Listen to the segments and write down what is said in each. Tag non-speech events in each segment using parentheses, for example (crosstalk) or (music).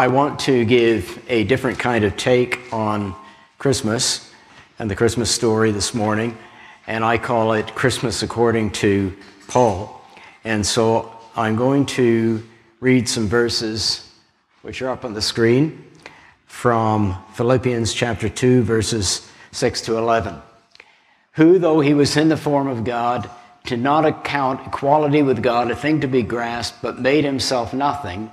I want to give a different kind of take on Christmas and the Christmas story this morning, and I call it Christmas according to Paul. And so I'm going to read some verses which are up on the screen from Philippians chapter 2, verses 6 to 11. Who, though he was in the form of God, did not account equality with God a thing to be grasped, but made himself nothing,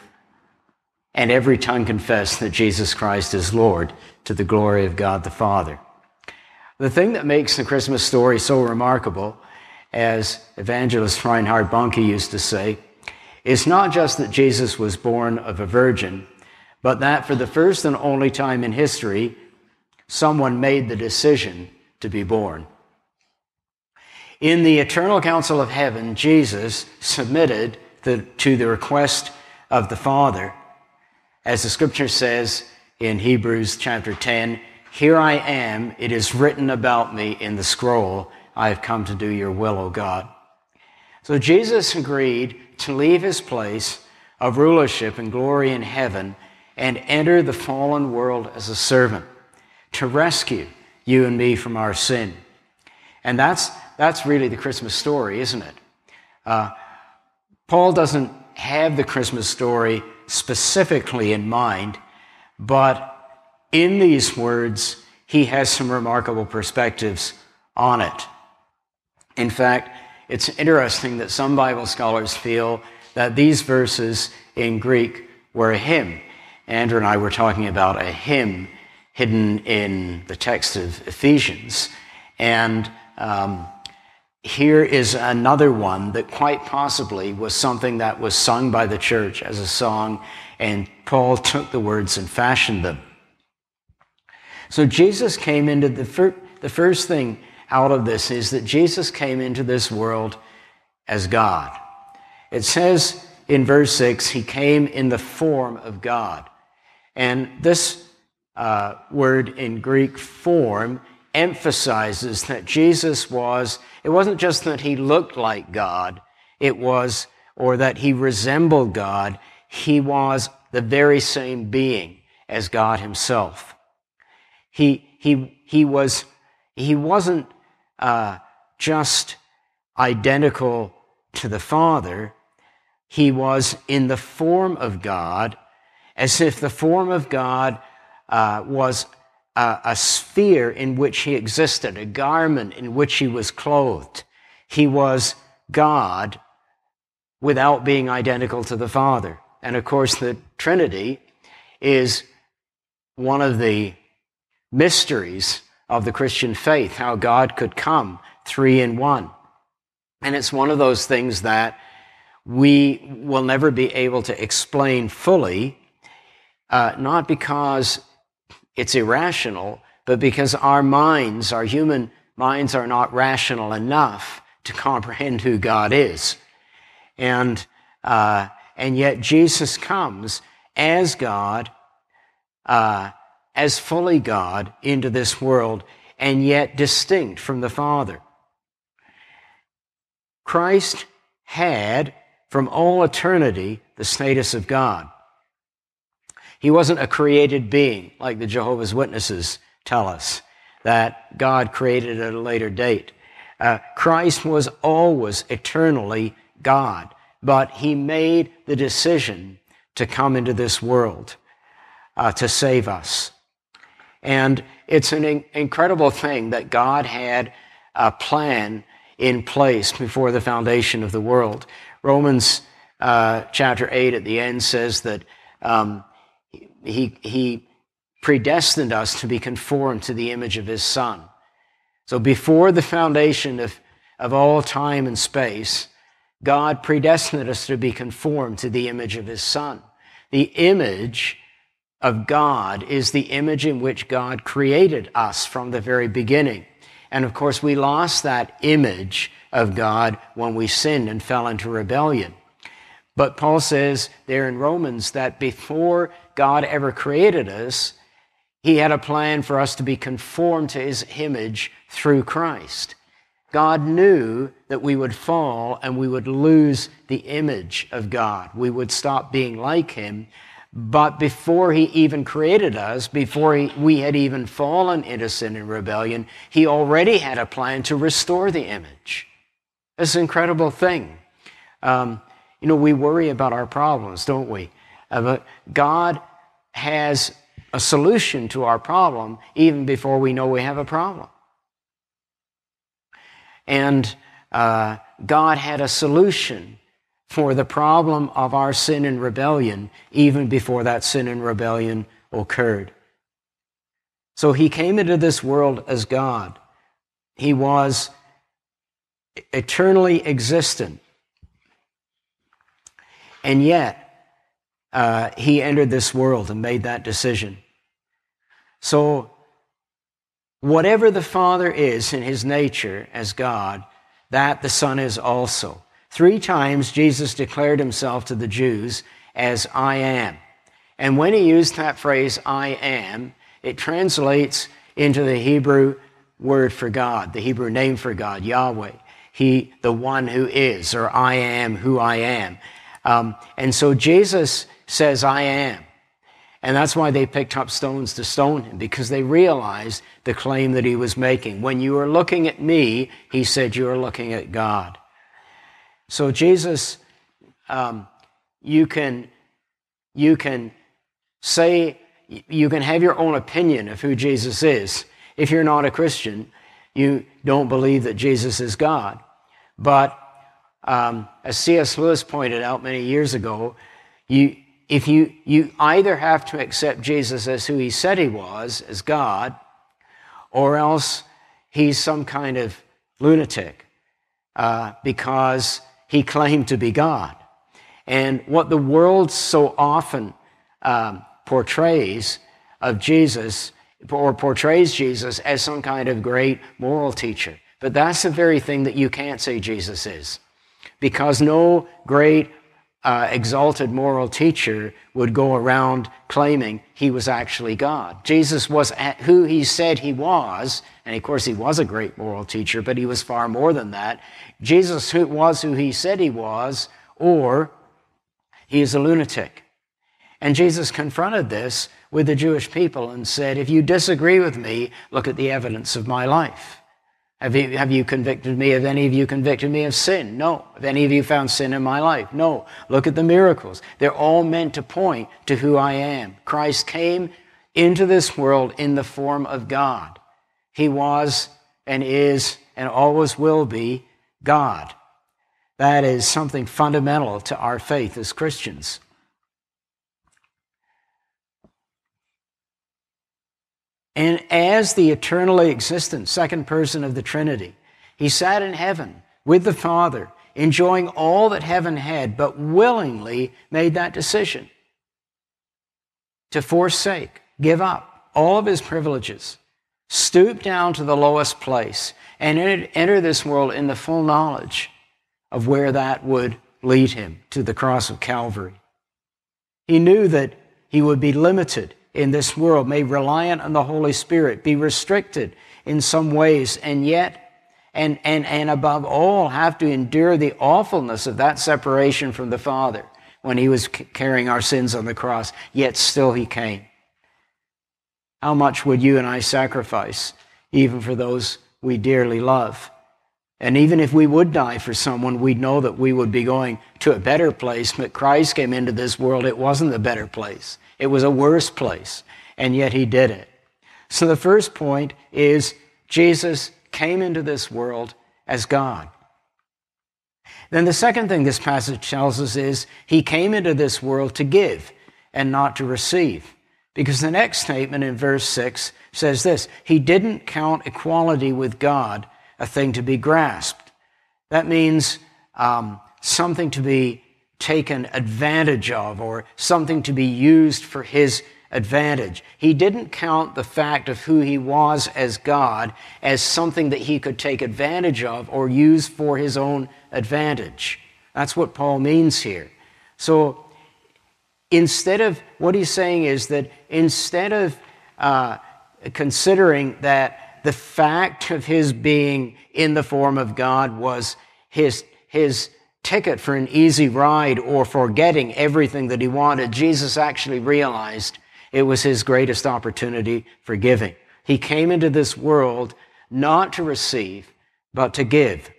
and every tongue confess that Jesus Christ is Lord to the glory of God the Father. The thing that makes the Christmas story so remarkable, as evangelist Reinhard Bonnke used to say, is not just that Jesus was born of a virgin, but that for the first and only time in history, someone made the decision to be born. In the eternal council of heaven, Jesus submitted the, to the request of the Father. As the scripture says in Hebrews chapter 10, Here I am, it is written about me in the scroll, I have come to do your will, O God. So Jesus agreed to leave his place of rulership and glory in heaven and enter the fallen world as a servant to rescue you and me from our sin. And that's, that's really the Christmas story, isn't it? Uh, Paul doesn't have the Christmas story specifically in mind, but in these words, he has some remarkable perspectives on it. In fact, it's interesting that some Bible scholars feel that these verses in Greek were a hymn. Andrew and I were talking about a hymn hidden in the text of Ephesians. And um, here is another one that quite possibly was something that was sung by the church as a song, and Paul took the words and fashioned them. So Jesus came into the, fir- the first thing out of this is that Jesus came into this world as God. It says in verse 6, he came in the form of God. And this uh, word in Greek form emphasizes that Jesus was, it wasn't just that he looked like God, it was, or that he resembled God, he was the very same being as God himself. He, he, he was, he wasn't uh, just identical to the Father, he was in the form of God, as if the form of God uh, was a, a sphere in which he existed, a garment in which he was clothed. He was God without being identical to the Father. And of course, the Trinity is one of the mysteries of the Christian faith, how God could come three in one. And it's one of those things that we will never be able to explain fully, uh, not because it's irrational, but because our minds, our human minds, are not rational enough to comprehend who God is. And, uh, and yet Jesus comes as God, uh, as fully God into this world, and yet distinct from the Father. Christ had, from all eternity, the status of God. He wasn't a created being like the Jehovah's Witnesses tell us that God created at a later date. Uh, Christ was always eternally God, but he made the decision to come into this world uh, to save us. And it's an in- incredible thing that God had a plan in place before the foundation of the world. Romans uh, chapter 8 at the end says that um, he, he predestined us to be conformed to the image of his son. So before the foundation of, of all time and space, God predestined us to be conformed to the image of his son. The image of God is the image in which God created us from the very beginning. And of course, we lost that image of God when we sinned and fell into rebellion. But Paul says there in Romans that before God ever created us, he had a plan for us to be conformed to his image through Christ. God knew that we would fall and we would lose the image of God. We would stop being like him. But before he even created us, before he, we had even fallen into sin and rebellion, he already had a plan to restore the image. It's an incredible thing. Um, you know, we worry about our problems, don't we? Uh, but God has a solution to our problem even before we know we have a problem. And uh, God had a solution for the problem of our sin and rebellion even before that sin and rebellion occurred. So he came into this world as God. He was eternally existent. And yet, uh, he entered this world and made that decision. So, whatever the Father is in his nature as God, that the Son is also. Three times Jesus declared himself to the Jews as I am. And when he used that phrase, I am, it translates into the Hebrew word for God, the Hebrew name for God, Yahweh. He, the one who is, or I am who I am. Um, and so Jesus says, I am. And that's why they picked up stones to stone him, because they realized the claim that he was making. When you are looking at me, he said, you are looking at God. So Jesus, um, you can, you can say, you can have your own opinion of who Jesus is. If you're not a Christian, you don't believe that Jesus is God. But um, as C.S. Lewis pointed out many years ago, you, if you, you either have to accept Jesus as who he said he was, as God, or else he's some kind of lunatic uh, because he claimed to be God. And what the world so often um, portrays of Jesus, or portrays Jesus as some kind of great moral teacher. But that's the very thing that you can't say Jesus is because no great uh, exalted moral teacher would go around claiming he was actually God. Jesus was who he said he was, and of course he was a great moral teacher, but he was far more than that. Jesus was who he said he was, or he is a lunatic. And Jesus confronted this with the Jewish people and said, If you disagree with me, look at the evidence of my life. Have you, have you convicted me? Have any of you convicted me of sin? No. Have any of you found sin in my life? No. Look at the miracles. They're all meant to point to who I am. Christ came into this world in the form of God. He was and is and always will be God. That is something fundamental to our faith as Christians. And as the eternally existent second person of the Trinity, he sat in heaven with the Father, enjoying all that heaven had, but willingly made that decision to forsake, give up all of his privileges, stoop down to the lowest place, and enter this world in the full knowledge of where that would lead him to the cross of Calvary. He knew that he would be limited in this world, may reliant on the Holy Spirit, be restricted in some ways, and yet, and, and, and above all, have to endure the awfulness of that separation from the Father when he was carrying our sins on the cross, yet still he came. How much would you and I sacrifice, even for those we dearly love? And even if we would die for someone, we'd know that we would be going to a better place. But Christ came into this world, it wasn't a better place. It was a worse place, and yet he did it. So the first point is Jesus came into this world as God. Then the second thing this passage tells us is he came into this world to give and not to receive. Because the next statement in verse 6 says this He didn't count equality with God a thing to be grasped. That means um, something to be taken advantage of or something to be used for his advantage. He didn't count the fact of who he was as God as something that he could take advantage of or use for his own advantage. That's what Paul means here. So instead of, what he's saying is that instead of uh, considering that the fact of his being in the form of God was his, his ticket for an easy ride or for getting everything that he wanted, Jesus actually realized it was his greatest opportunity for giving. He came into this world not to receive, but to give.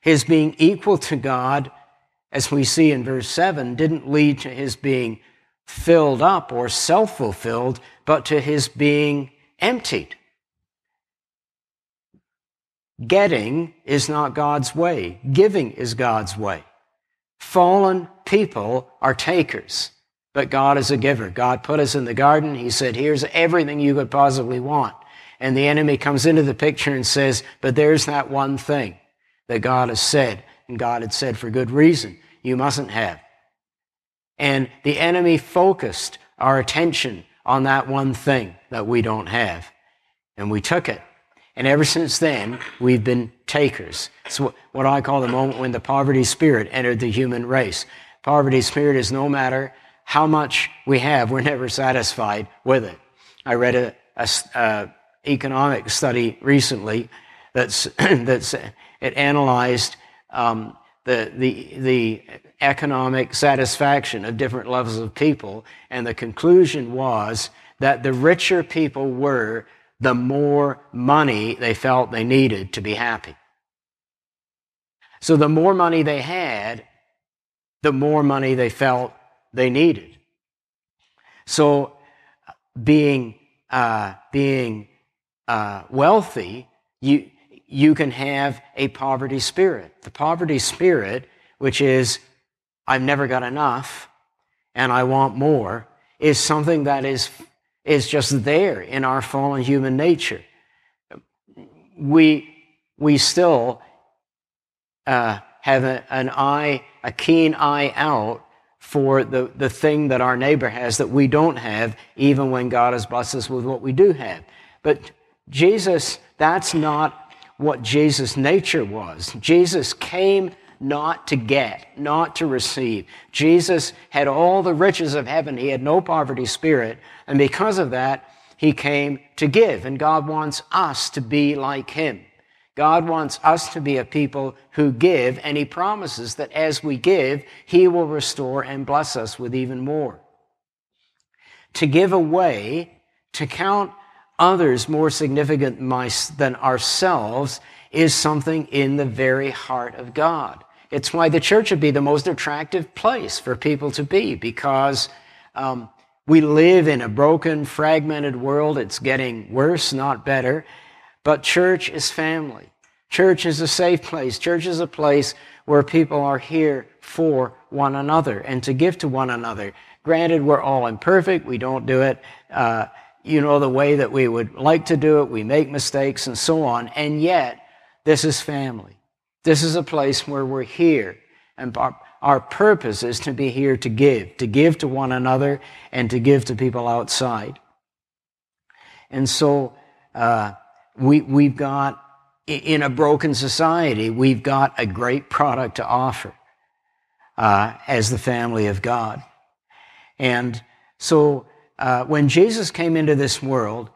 His being equal to God, as we see in verse 7, didn't lead to his being filled up or self fulfilled, but to his being emptied. Getting is not God's way. Giving is God's way. Fallen people are takers, but God is a giver. God put us in the garden. He said, here's everything you could possibly want. And the enemy comes into the picture and says, but there's that one thing that God has said, and God had said for good reason, you mustn't have. And the enemy focused our attention on that one thing that we don't have. And we took it. And ever since then, we've been takers. It's what I call the moment when the poverty spirit entered the human race. Poverty spirit is no matter how much we have, we're never satisfied with it. I read a, a, a economic study recently that's, (clears throat) that's it analyzed um, the, the, the economic satisfaction of different levels of people, and the conclusion was that the richer people were, the more money they felt they needed to be happy. So the more money they had, the more money they felt they needed. So being uh, being uh, wealthy, you you can have a poverty spirit. The poverty spirit, which is I've never got enough and I want more, is something that is is just there in our fallen human nature. We, we still uh, have a, an eye, a keen eye out for the, the thing that our neighbor has that we don't have, even when God has blessed us with what we do have. But Jesus, that's not what Jesus' nature was. Jesus came not to get, not to receive. Jesus had all the riches of heaven. He had no poverty spirit. And because of that, he came to give. And God wants us to be like him. God wants us to be a people who give, and he promises that as we give, he will restore and bless us with even more. To give away, to count others more significant than ourselves, is something in the very heart of God. It's why the church would be the most attractive place for people to be because um, we live in a broken, fragmented world. It's getting worse, not better. But church is family. Church is a safe place. Church is a place where people are here for one another and to give to one another. Granted, we're all imperfect. We don't do it, uh, you know, the way that we would like to do it. We make mistakes and so on. And yet, this is family. This is a place where we're here. And our, purpose is to be here to give, to give to one another and to give to people outside. And so uh, we, we've got, in a broken society, we've got a great product to offer uh, as the family of God. And so uh, when Jesus came into this world,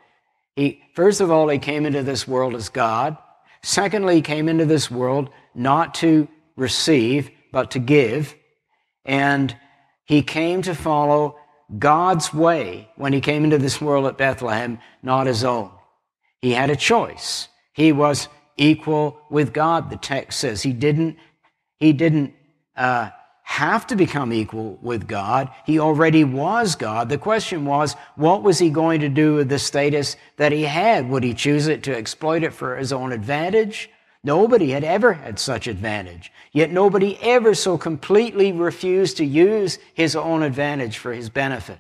he, first of all, he came into this world as God. Secondly, he came into this world not to receive, but to give. And he came to follow God's way when he came into this world at Bethlehem, not his own. He had a choice. He was equal with God, the text says. He didn't, he didn't, uh, have to become equal with God. He already was God. The question was, what was he going to do with the status that he had? Would he choose it to exploit it for his own advantage? Nobody had ever had such advantage. Yet nobody ever so completely refused to use his own advantage for his benefit.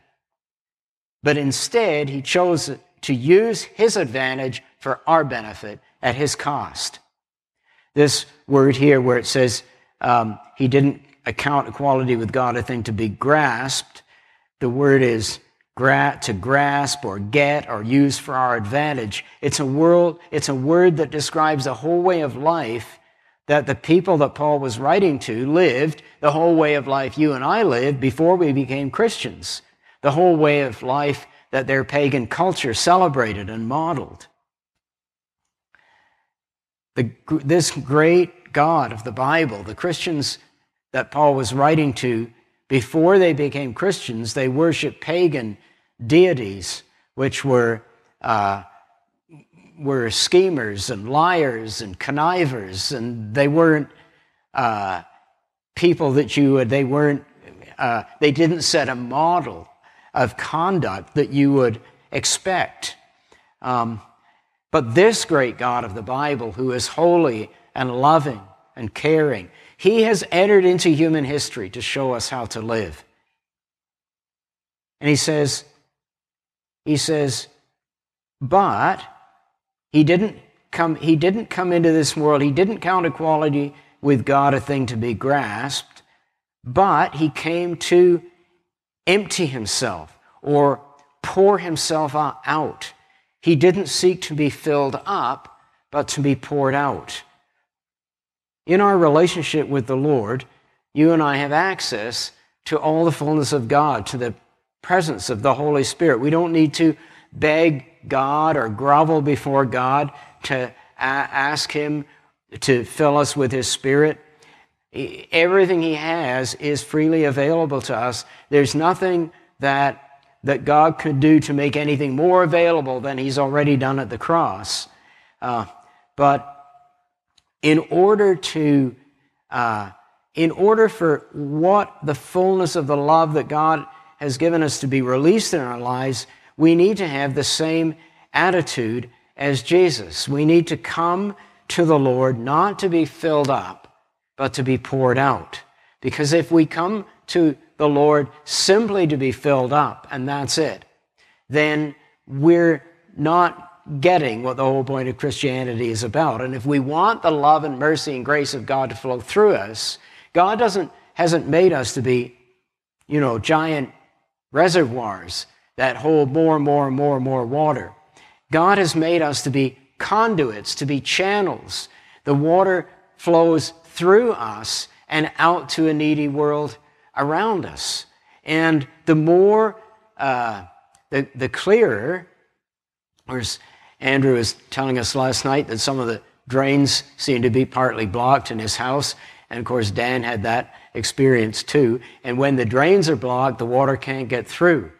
But instead, he chose to use his advantage for our benefit at his cost. This word here where it says um, he didn't account equality with God a thing to be grasped. The word is to grasp or get or use for our advantage. It's a world, it's a word that describes a whole way of life that the people that Paul was writing to lived, the whole way of life you and I lived before we became Christians, the whole way of life that their pagan culture celebrated and modeled. The, this great God of the Bible, the Christians that Paul was writing to, before they became Christians, they worshiped pagan deities, which were, uh, were schemers and liars and connivers, and they weren't uh, people that you would, they weren't, uh, they didn't set a model of conduct that you would expect. Um, but this great God of the Bible, who is holy and loving and caring, he has entered into human history to show us how to live. And he says, he says, but he didn't come, he didn't come into this world, he didn't count equality with God a thing to be grasped, but he came to empty himself or pour himself out. He didn't seek to be filled up, but to be poured out. In our relationship with the Lord, you and I have access to all the fullness of God, to the presence of the Holy Spirit. We don't need to beg God or grovel before God to ask Him to fill us with His Spirit. Everything He has is freely available to us. There's nothing that, that God could do to make anything more available than He's already done at the cross. Uh, but in order to, uh, in order for what the fullness of the love that God has given us to be released in our lives, we need to have the same attitude as Jesus. We need to come to the Lord not to be filled up, but to be poured out. Because if we come to the Lord simply to be filled up and that's it, then we're not getting what the whole point of Christianity is about. And if we want the love and mercy and grace of God to flow through us, God doesn't, hasn't made us to be, you know, giant reservoirs that hold more and more and more and more water. God has made us to be conduits, to be channels. The water flows through us and out to a needy world around us. And the more, uh, the, the clearer, whereas Andrew was telling us last night that some of the drains seem to be partly blocked in his house. And of course, Dan had that experience too. And when the drains are blocked, the water can't get through.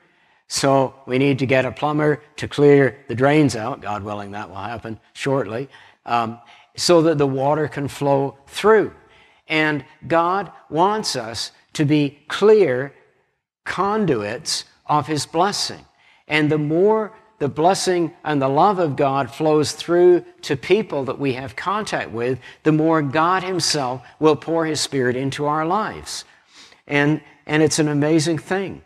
So we need to get a plumber to clear the drains out. God willing, that will happen shortly. Um, so that the water can flow through. And God wants us to be clear conduits of His blessing. And the more the blessing and the love of God flows through to people that we have contact with, the more God Himself will pour His Spirit into our lives. And, and it's an amazing thing.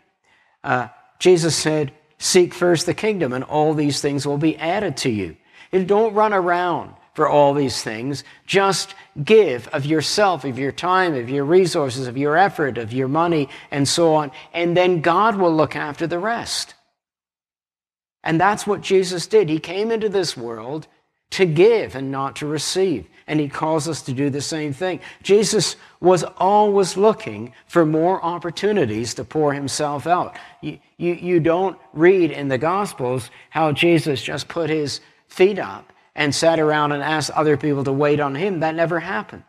Uh, Jesus said, Seek first the kingdom, and all these things will be added to you. And don't run around for all these things. Just give of yourself, of your time, of your resources, of your effort, of your money, and so on. And then God will look after the rest. And that's what Jesus did. He came into this world to give and not to receive. And he calls us to do the same thing. Jesus was always looking for more opportunities to pour himself out. You, you, you don't read in the Gospels how Jesus just put his feet up and sat around and asked other people to wait on him. That never happened.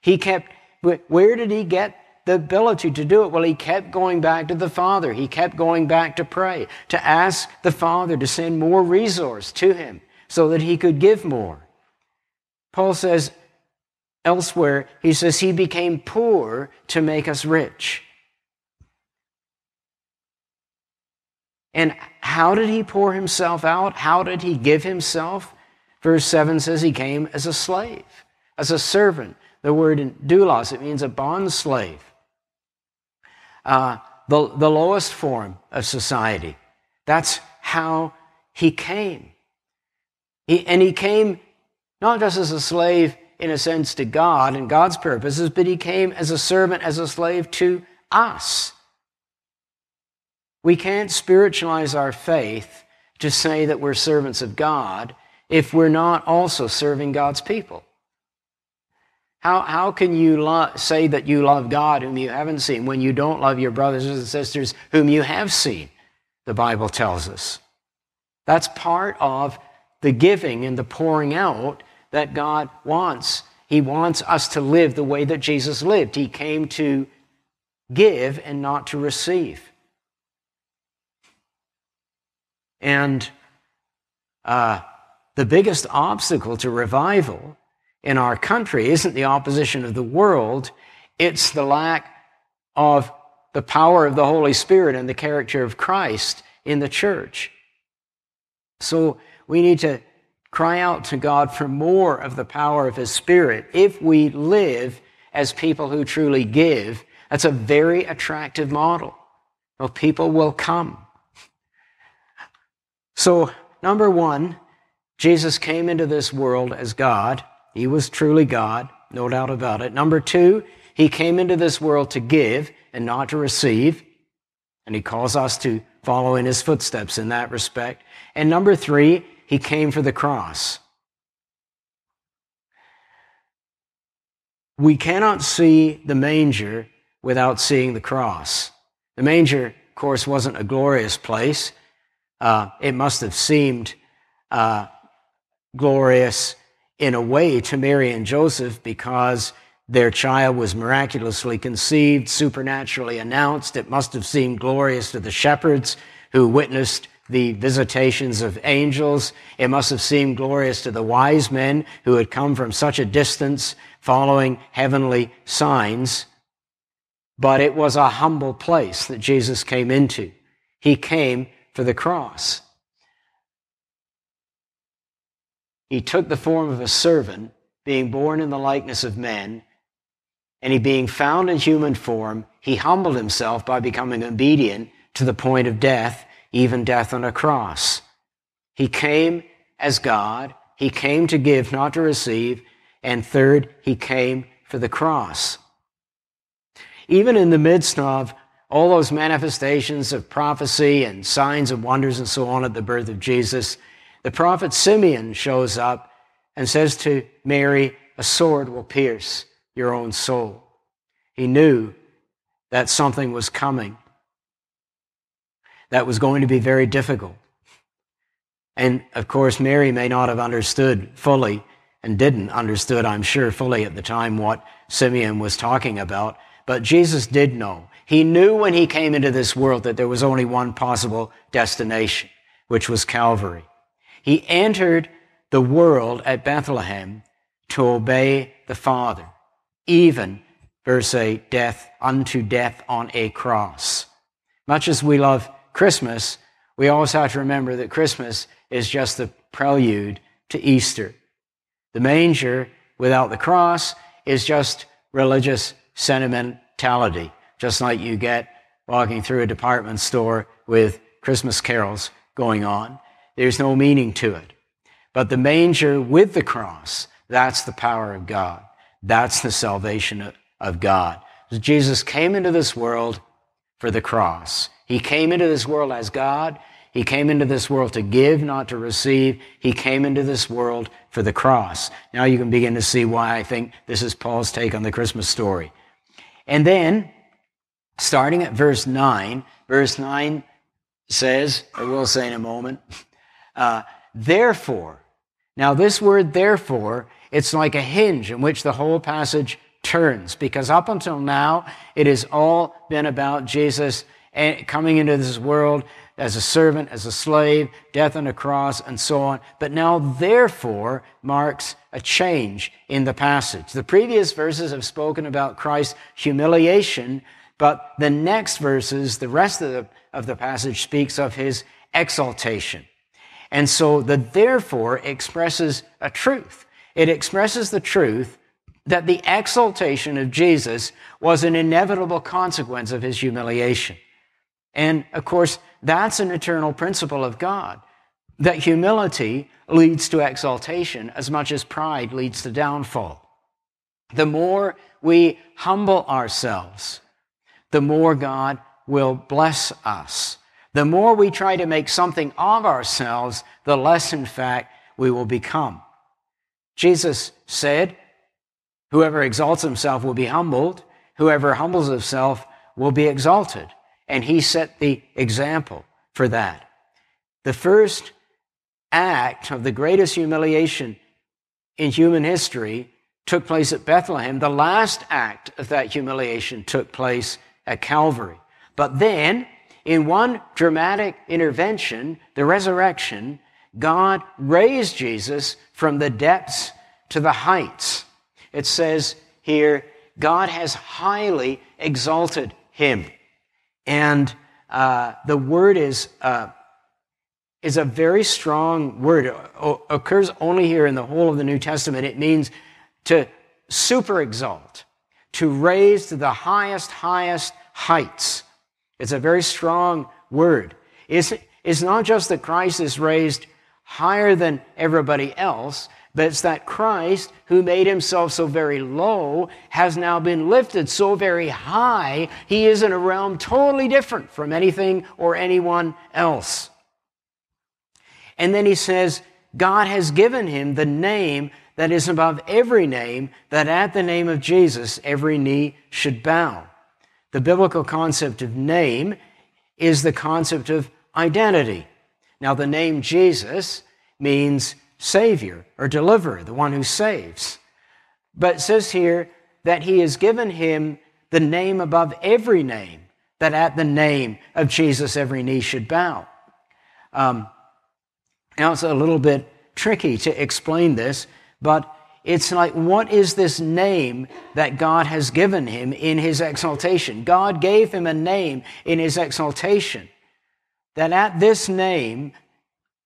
He kept, where did he get the ability to do it? Well, he kept going back to the Father. He kept going back to pray, to ask the Father to send more resource to him so that he could give more. Paul says elsewhere, he says, He became poor to make us rich. And how did he pour himself out? How did he give himself? Verse 7 says he came as a slave, as a servant. The word in doulos, it means a bond slave uh, the, the lowest form of society. That's how he came. He, and he came not just as a slave, in a sense, to God and God's purposes, but he came as a servant, as a slave to us. We can't spiritualize our faith to say that we're servants of God if we're not also serving God's people. How, how can you lo- say that you love God whom you haven't seen when you don't love your brothers and sisters whom you have seen? The Bible tells us. That's part of the giving and the pouring out that God wants. He wants us to live the way that Jesus lived. He came to give and not to receive. And uh, the biggest obstacle to revival in our country isn't the opposition of the world, it's the lack of the power of the Holy Spirit and the character of Christ in the church. So we need to cry out to God for more of the power of His Spirit. If we live as people who truly give, that's a very attractive model. Well, people will come. So, number one, Jesus came into this world as God. He was truly God, no doubt about it. Number two, he came into this world to give and not to receive. And he calls us to follow in his footsteps in that respect. And number three, he came for the cross. We cannot see the manger without seeing the cross. The manger, of course, wasn't a glorious place. Uh, it must have seemed uh, glorious in a way to Mary and Joseph because their child was miraculously conceived, supernaturally announced. It must have seemed glorious to the shepherds who witnessed the visitations of angels. It must have seemed glorious to the wise men who had come from such a distance following heavenly signs. But it was a humble place that Jesus came into. He came for the cross. He took the form of a servant, being born in the likeness of men, and he being found in human form, he humbled himself by becoming obedient to the point of death, even death on a cross. He came as God. He came to give, not to receive. And third, he came for the cross. Even in the midst of all those manifestations of prophecy and signs and wonders and so on at the birth of Jesus, the prophet Simeon shows up and says to Mary, A sword will pierce your own soul. He knew that something was coming that was going to be very difficult. And of course, Mary may not have understood fully and didn't understood, I'm sure, fully at the time what Simeon was talking about. But Jesus did know. He knew when he came into this world that there was only one possible destination, which was Calvary. He entered the world at Bethlehem to obey the Father, even, verse 8, death unto death on a cross. Much as we love Christmas, we always have to remember that Christmas is just the prelude to Easter. The manger without the cross is just religious sentimentality, just like you get walking through a department store with Christmas carols going on. There's no meaning to it. But the manger with the cross, that's the power of God. That's the salvation of God. Jesus came into this world for the cross. He came into this world as God. He came into this world to give, not to receive. He came into this world for the cross. Now you can begin to see why I think this is Paul's take on the Christmas story. And then, starting at verse 9, verse 9 says, or we'll say in a moment, uh, therefore, now this word therefore, it's like a hinge in which the whole passage turns because up until now, it has all been about Jesus coming into this world as a servant, as a slave, death on a cross, and so on. But now, therefore, marks a change in the passage. The previous verses have spoken about Christ's humiliation, but the next verses, the rest of the, of the passage speaks of his exaltation. And so the therefore expresses a truth. It expresses the truth that the exaltation of Jesus was an inevitable consequence of his humiliation. And of course, that's an eternal principle of God that humility leads to exaltation as much as pride leads to downfall. The more we humble ourselves, the more God will bless us. The more we try to make something of ourselves, the less, in fact, we will become. Jesus said, Whoever exalts himself will be humbled, whoever humbles himself will be exalted. And he set the example for that. The first act of the greatest humiliation in human history took place at Bethlehem. The last act of that humiliation took place at Calvary. But then, in one dramatic intervention, the resurrection, God raised Jesus from the depths to the heights. It says here, God has highly exalted him. And uh, the word is, uh, is a very strong word. It occurs only here in the whole of the New Testament. It means to super exalt, to raise to the highest, highest heights. It's a very strong word. It's, it's not just that Christ is raised higher than everybody else, but it's that Christ, who made himself so very low, has now been lifted so very high, he is in a realm totally different from anything or anyone else. And then he says, God has given him the name that is above every name, that at the name of Jesus every knee should bow. The biblical concept of name is the concept of identity. Now, the name Jesus means Savior or deliverer, the one who saves. But it says here that he has given him the name above every name, that at the name of Jesus every knee should bow. Um, now, it's a little bit tricky to explain this, but it's like, what is this name that God has given him in his exaltation? God gave him a name in his exaltation. That at this name,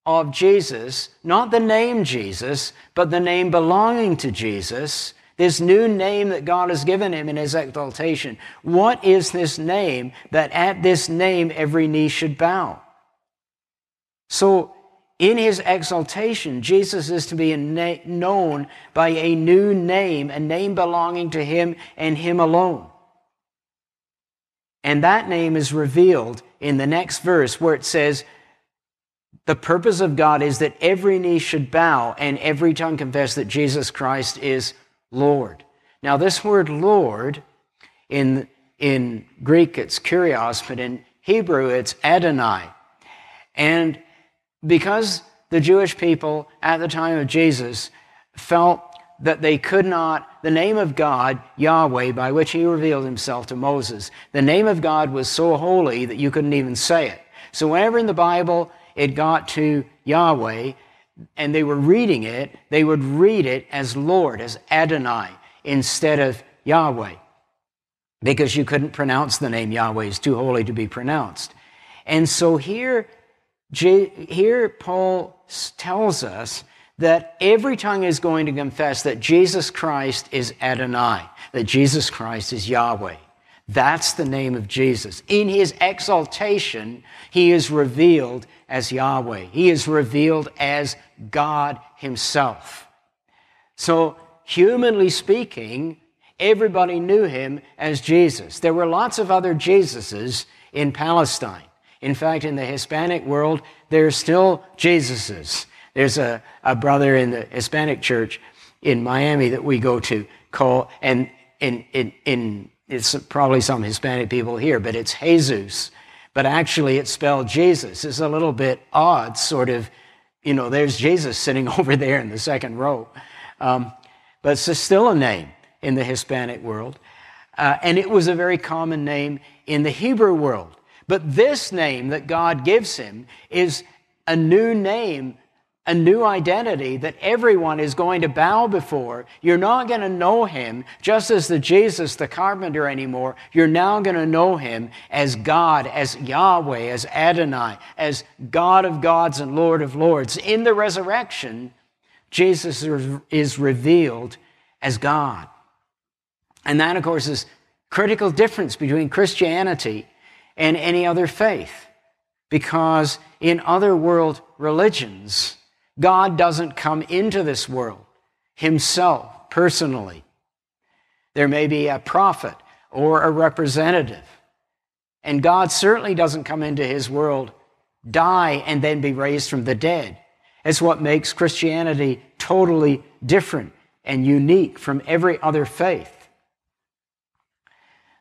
of Jesus, not the name Jesus, but the name belonging to Jesus, this new name that God has given him in his exaltation. What is this name that at this name every knee should bow? So, in his exaltation, Jesus is to be known by a new name, a name belonging to him and him alone. And that name is revealed in the next verse where it says, the purpose of God is that every knee should bow and every tongue confess that Jesus Christ is Lord. Now, this word Lord, in, in Greek it's kurios, but in Hebrew it's Adonai. And because the Jewish people at the time of Jesus felt that they could not, the name of God, Yahweh, by which he revealed himself to Moses, the name of God was so holy that you couldn't even say it. So whenever in the Bible it got to Yahweh and they were reading it, they would read it as Lord, as Adonai, instead of Yahweh. Because you couldn't pronounce the name Yahweh, it's too holy to be pronounced. And so here, here Paul tells us that every tongue is going to confess that Jesus Christ is Adonai, that Jesus Christ is Yahweh. That's the name of Jesus. In his exaltation, he is revealed as Yahweh. He is revealed as God Himself. So, humanly speaking, everybody knew him as Jesus. There were lots of other Jesuses in Palestine. In fact, in the Hispanic world, there are still Jesuses. There's a, a brother in the Hispanic church in Miami that we go to call, and in, in, in it's probably some Hispanic people here, but it's Jesus but actually it's spelled Jesus. It's a little bit odd, sort of, you know, there's Jesus sitting (laughs) over there in the second row. Um, but it's still a name in the Hispanic world. Uh, and it was a very common name in the Hebrew world. But this name that God gives him is a new name a new identity that everyone is going to bow before. You're not going to know him just as the Jesus, the carpenter anymore. You're now going to know him as God, as Yahweh, as Adonai, as God of gods and Lord of lords. In the resurrection, Jesus is revealed as God. And that, of course, is critical difference between Christianity and any other faith. Because in other world religions, God doesn't come into this world himself personally. There may be a prophet or a representative. And God certainly doesn't come into his world, die, and then be raised from the dead. It's what makes Christianity totally different and unique from every other faith.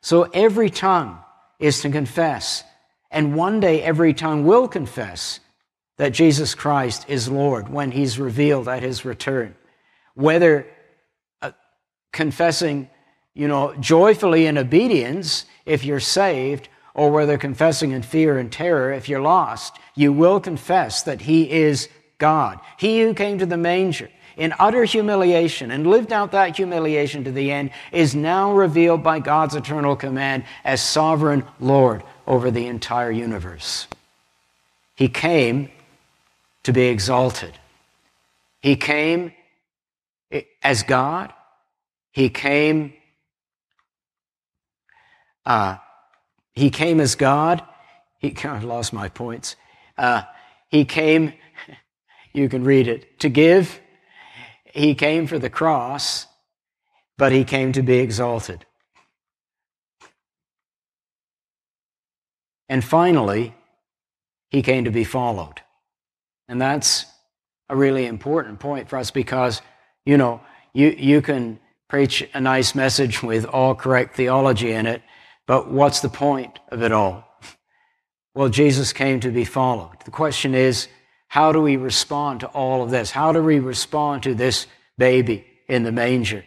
So every tongue is to confess, and one day every tongue will confess that Jesus Christ is Lord when he's revealed at his return. Whether uh, confessing, you know, joyfully in obedience if you're saved, or whether confessing in fear and terror if you're lost, you will confess that he is God. He who came to the manger in utter humiliation and lived out that humiliation to the end is now revealed by God's eternal command as sovereign Lord over the entire universe. He came to be exalted. He came as God. He came. Uh, he came as God. He (laughs) kind of lost my points. Uh, he came. (laughs) You can read it to give. He came for the cross, but he came to be exalted. And finally, he came to be followed. And that's a really important point for us because, you know, you, you can preach a nice message with all correct theology in it, but what's the point of it all? Well, Jesus came to be followed. The question is, how do we respond to all of this? How do we respond to this baby in the manger?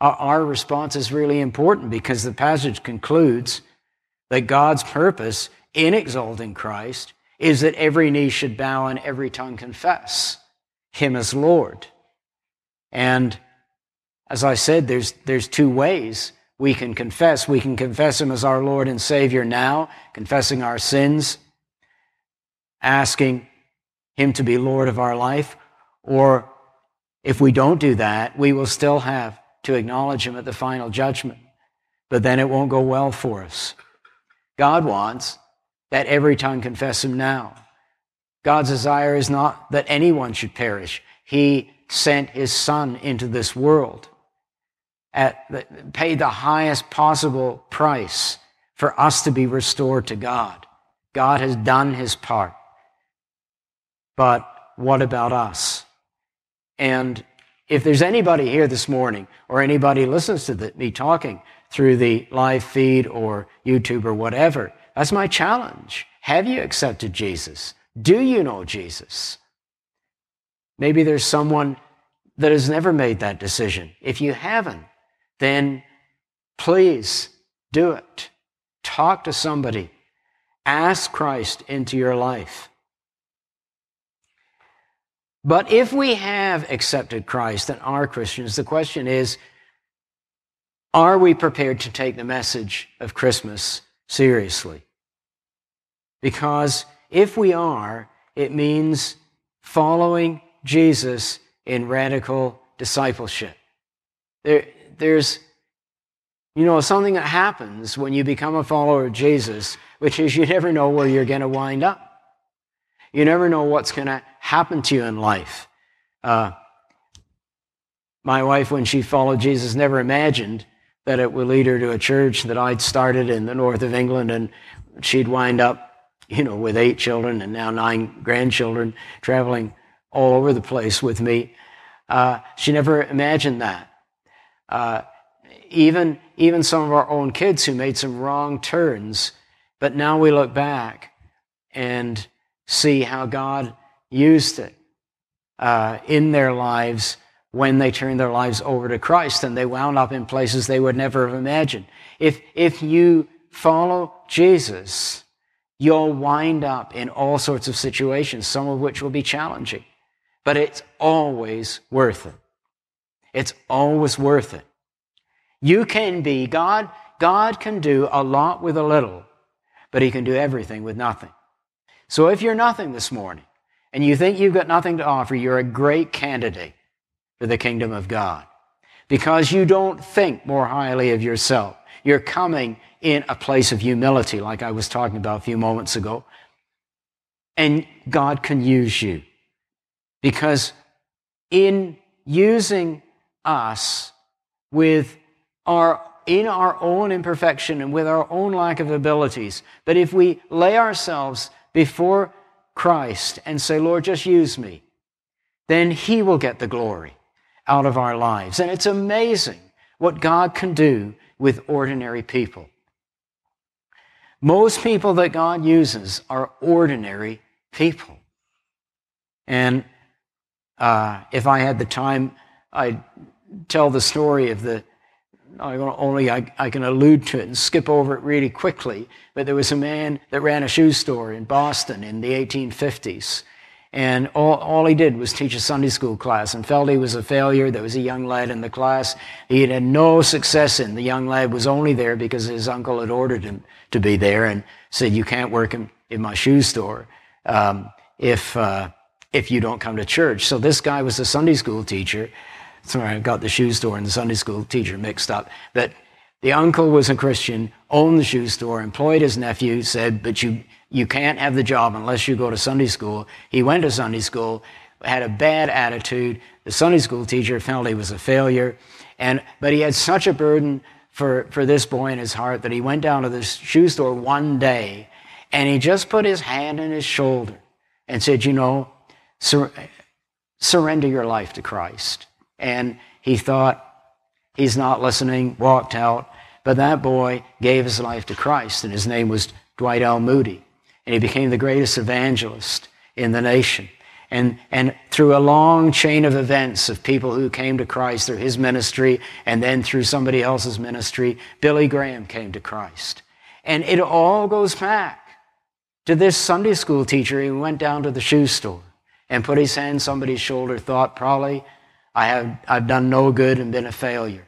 Our, our response is really important because the passage concludes that God's purpose in exalting Christ is that every knee should bow and every tongue confess him as Lord. And as I said, there's, there's two ways we can confess. We can confess him as our Lord and Savior now, confessing our sins, asking him to be Lord of our life. Or if we don't do that, we will still have to acknowledge him at the final judgment. But then it won't go well for us. God wants that every tongue confess him now. God's desire is not that anyone should perish. He sent his son into this world at paid the highest possible price for us to be restored to God. God has done his part. But what about us? And if there's anybody here this morning or anybody listens to the, me talking through the live feed or YouTube or whatever, that's my challenge. Have you accepted Jesus? Do you know Jesus? Maybe there's someone that has never made that decision. If you haven't, then please do it. Talk to somebody. Ask Christ into your life. But if we have accepted Christ and are Christians, the question is are we prepared to take the message of Christmas seriously. Because if we are, it means following Jesus in radical discipleship. There, there's, you know, something that happens when you become a follower of Jesus, which is you never know where you're going to wind up. You never know what's going to happen to you in life. Uh, my wife, when she followed Jesus, never imagined that it would lead her to a church that I'd started in the north of England, and she'd wind up, you know, with eight children and now nine grandchildren traveling all over the place with me. Uh, she never imagined that. Uh, even, even some of our own kids who made some wrong turns, but now we look back and see how God used it uh, in their lives when they turned their lives over to Christ and they wound up in places they would never have imagined. If, if you follow Jesus, you'll wind up in all sorts of situations, some of which will be challenging, but it's always worth it. It's always worth it. You can be, God, God can do a lot with a little, but He can do everything with nothing. So if you're nothing this morning and you think you've got nothing to offer, you're a great candidate for the kingdom of God. Because you don't think more highly of yourself. You're coming in a place of humility, like I was talking about a few moments ago. And God can use you. Because in using us with our in our own imperfection and with our own lack of abilities. But if we lay ourselves before Christ and say, Lord, just use me, then He will get the glory out of our lives. And it's amazing what God can do with ordinary people. Most people that God uses are ordinary people. And uh, if I had the time, I'd tell the story of the I only I, I, can allude to it and skip over it really quickly. But there was a man that ran a shoe store in Boston in the 1850s. And all, all he did was teach a Sunday school class and felt he was a failure. There was a young lad in the class he had had no success in. The young lad was only there because his uncle had ordered him to be there and said, You can't work in, in my shoe store um, if, uh, if you don't come to church. So this guy was a Sunday school teacher Sorry, I got the shoe store and the Sunday school teacher mixed up. But the uncle was a Christian, owned the shoe store, employed his nephew, said, but you, you can't have the job unless you go to Sunday school. He went to Sunday school, had a bad attitude. The Sunday school teacher felt he was a failure. And, but he had such a burden for, for this boy in his heart that he went down to the shoe store one day and he just put his hand on his shoulder and said, You know, sur- surrender your life to Christ. And he thought, he's not listening, walked out. But that boy gave his life to Christ, and his name was Dwight L. Moody. And he became the greatest evangelist in the nation. And, and through a long chain of events of people who came to Christ through his ministry and then through somebody else's ministry, Billy Graham came to Christ. And it all goes back to this Sunday school teacher who went down to the shoe store and put his hand on somebody's shoulder, thought probably I have, I've done no good and been a failure.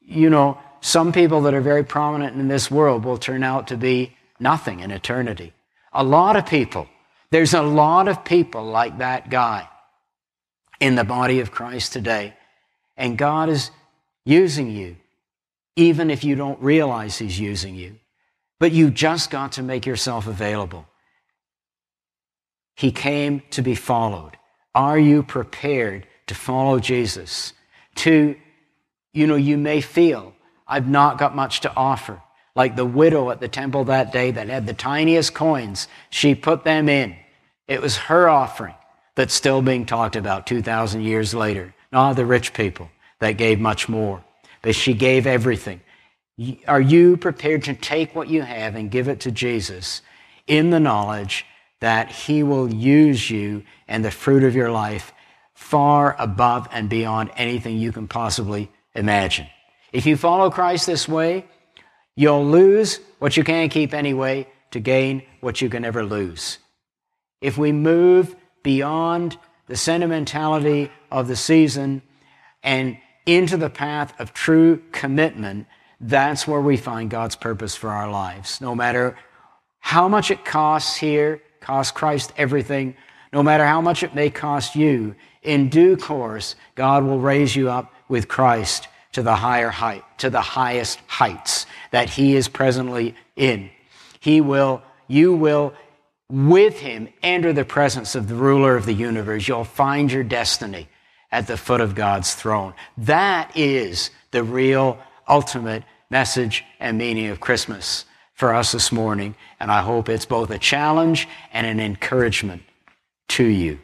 You know, some people that are very prominent in this world will turn out to be nothing in eternity. A lot of people, there's a lot of people like that guy in the body of Christ today. And God is using you, even if you don't realize He's using you. But you just got to make yourself available. He came to be followed. Are you prepared to follow Jesus? To, you know, you may feel, I've not got much to offer. Like the widow at the temple that day that had the tiniest coins, she put them in. It was her offering that's still being talked about 2,000 years later. Not the rich people that gave much more, but she gave everything. Are you prepared to take what you have and give it to Jesus in the knowledge that He will use you and the fruit of your life far above and beyond anything you can possibly imagine. If you follow Christ this way, you'll lose what you can't keep anyway to gain what you can never lose. If we move beyond the sentimentality of the season and into the path of true commitment, that's where we find God's purpose for our lives. No matter how much it costs here, cost Christ everything, no matter how much it may cost you, in due course, God will raise you up with Christ to the higher height, to the highest heights that he is presently in. He will, you will, with him, enter the presence of the ruler of the universe. You'll find your destiny at the foot of God's throne. That is the real, ultimate message and meaning of Christmas for us this morning, and I hope it's both a challenge and an encouragement to you.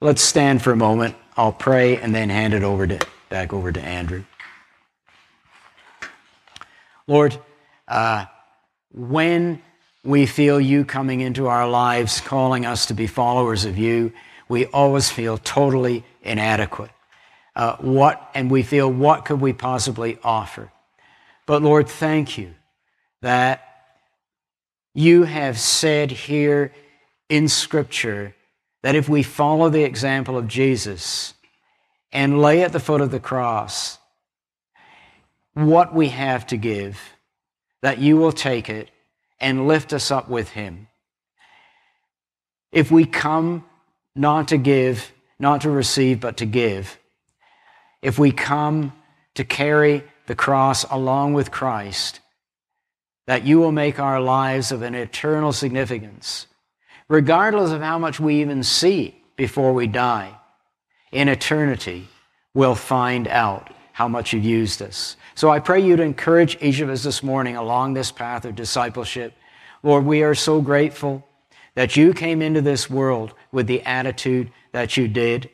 Let's stand for a moment. I'll pray and then hand it over to, back over to Andrew. Lord, uh, when we feel you coming into our lives, calling us to be followers of you, we always feel totally inadequate. Uh, what, and we feel, what could we possibly offer? But Lord, thank you that you have said here in Scripture that if we follow the example of Jesus and lay at the foot of the cross what we have to give, that you will take it and lift us up with Him. If we come not to give, not to receive, but to give, if we come to carry the cross along with Christ, that you will make our lives of an eternal significance, regardless of how much we even see before we die. In eternity, we'll find out how much you've used us. So I pray you to encourage each of us this morning along this path of discipleship. Lord, we are so grateful that you came into this world with the attitude that you did,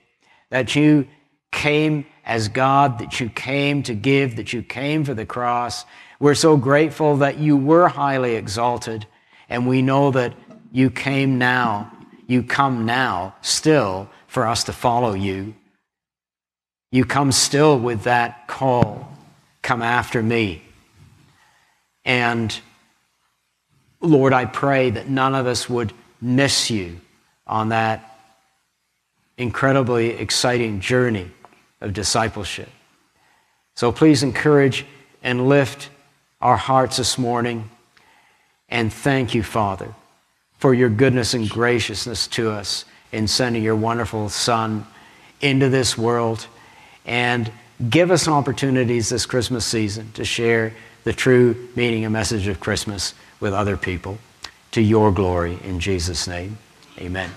that you came as God, that you came to give, that you came for the cross. We're so grateful that you were highly exalted, and we know that you came now, you come now still for us to follow you. You come still with that call, come after me. And Lord, I pray that none of us would miss you on that incredibly exciting journey of discipleship. So please encourage and lift our hearts this morning. And thank you, Father, for your goodness and graciousness to us in sending your wonderful Son into this world. And give us opportunities this Christmas season to share the true meaning and message of Christmas with other people to your glory in Jesus' name. Amen.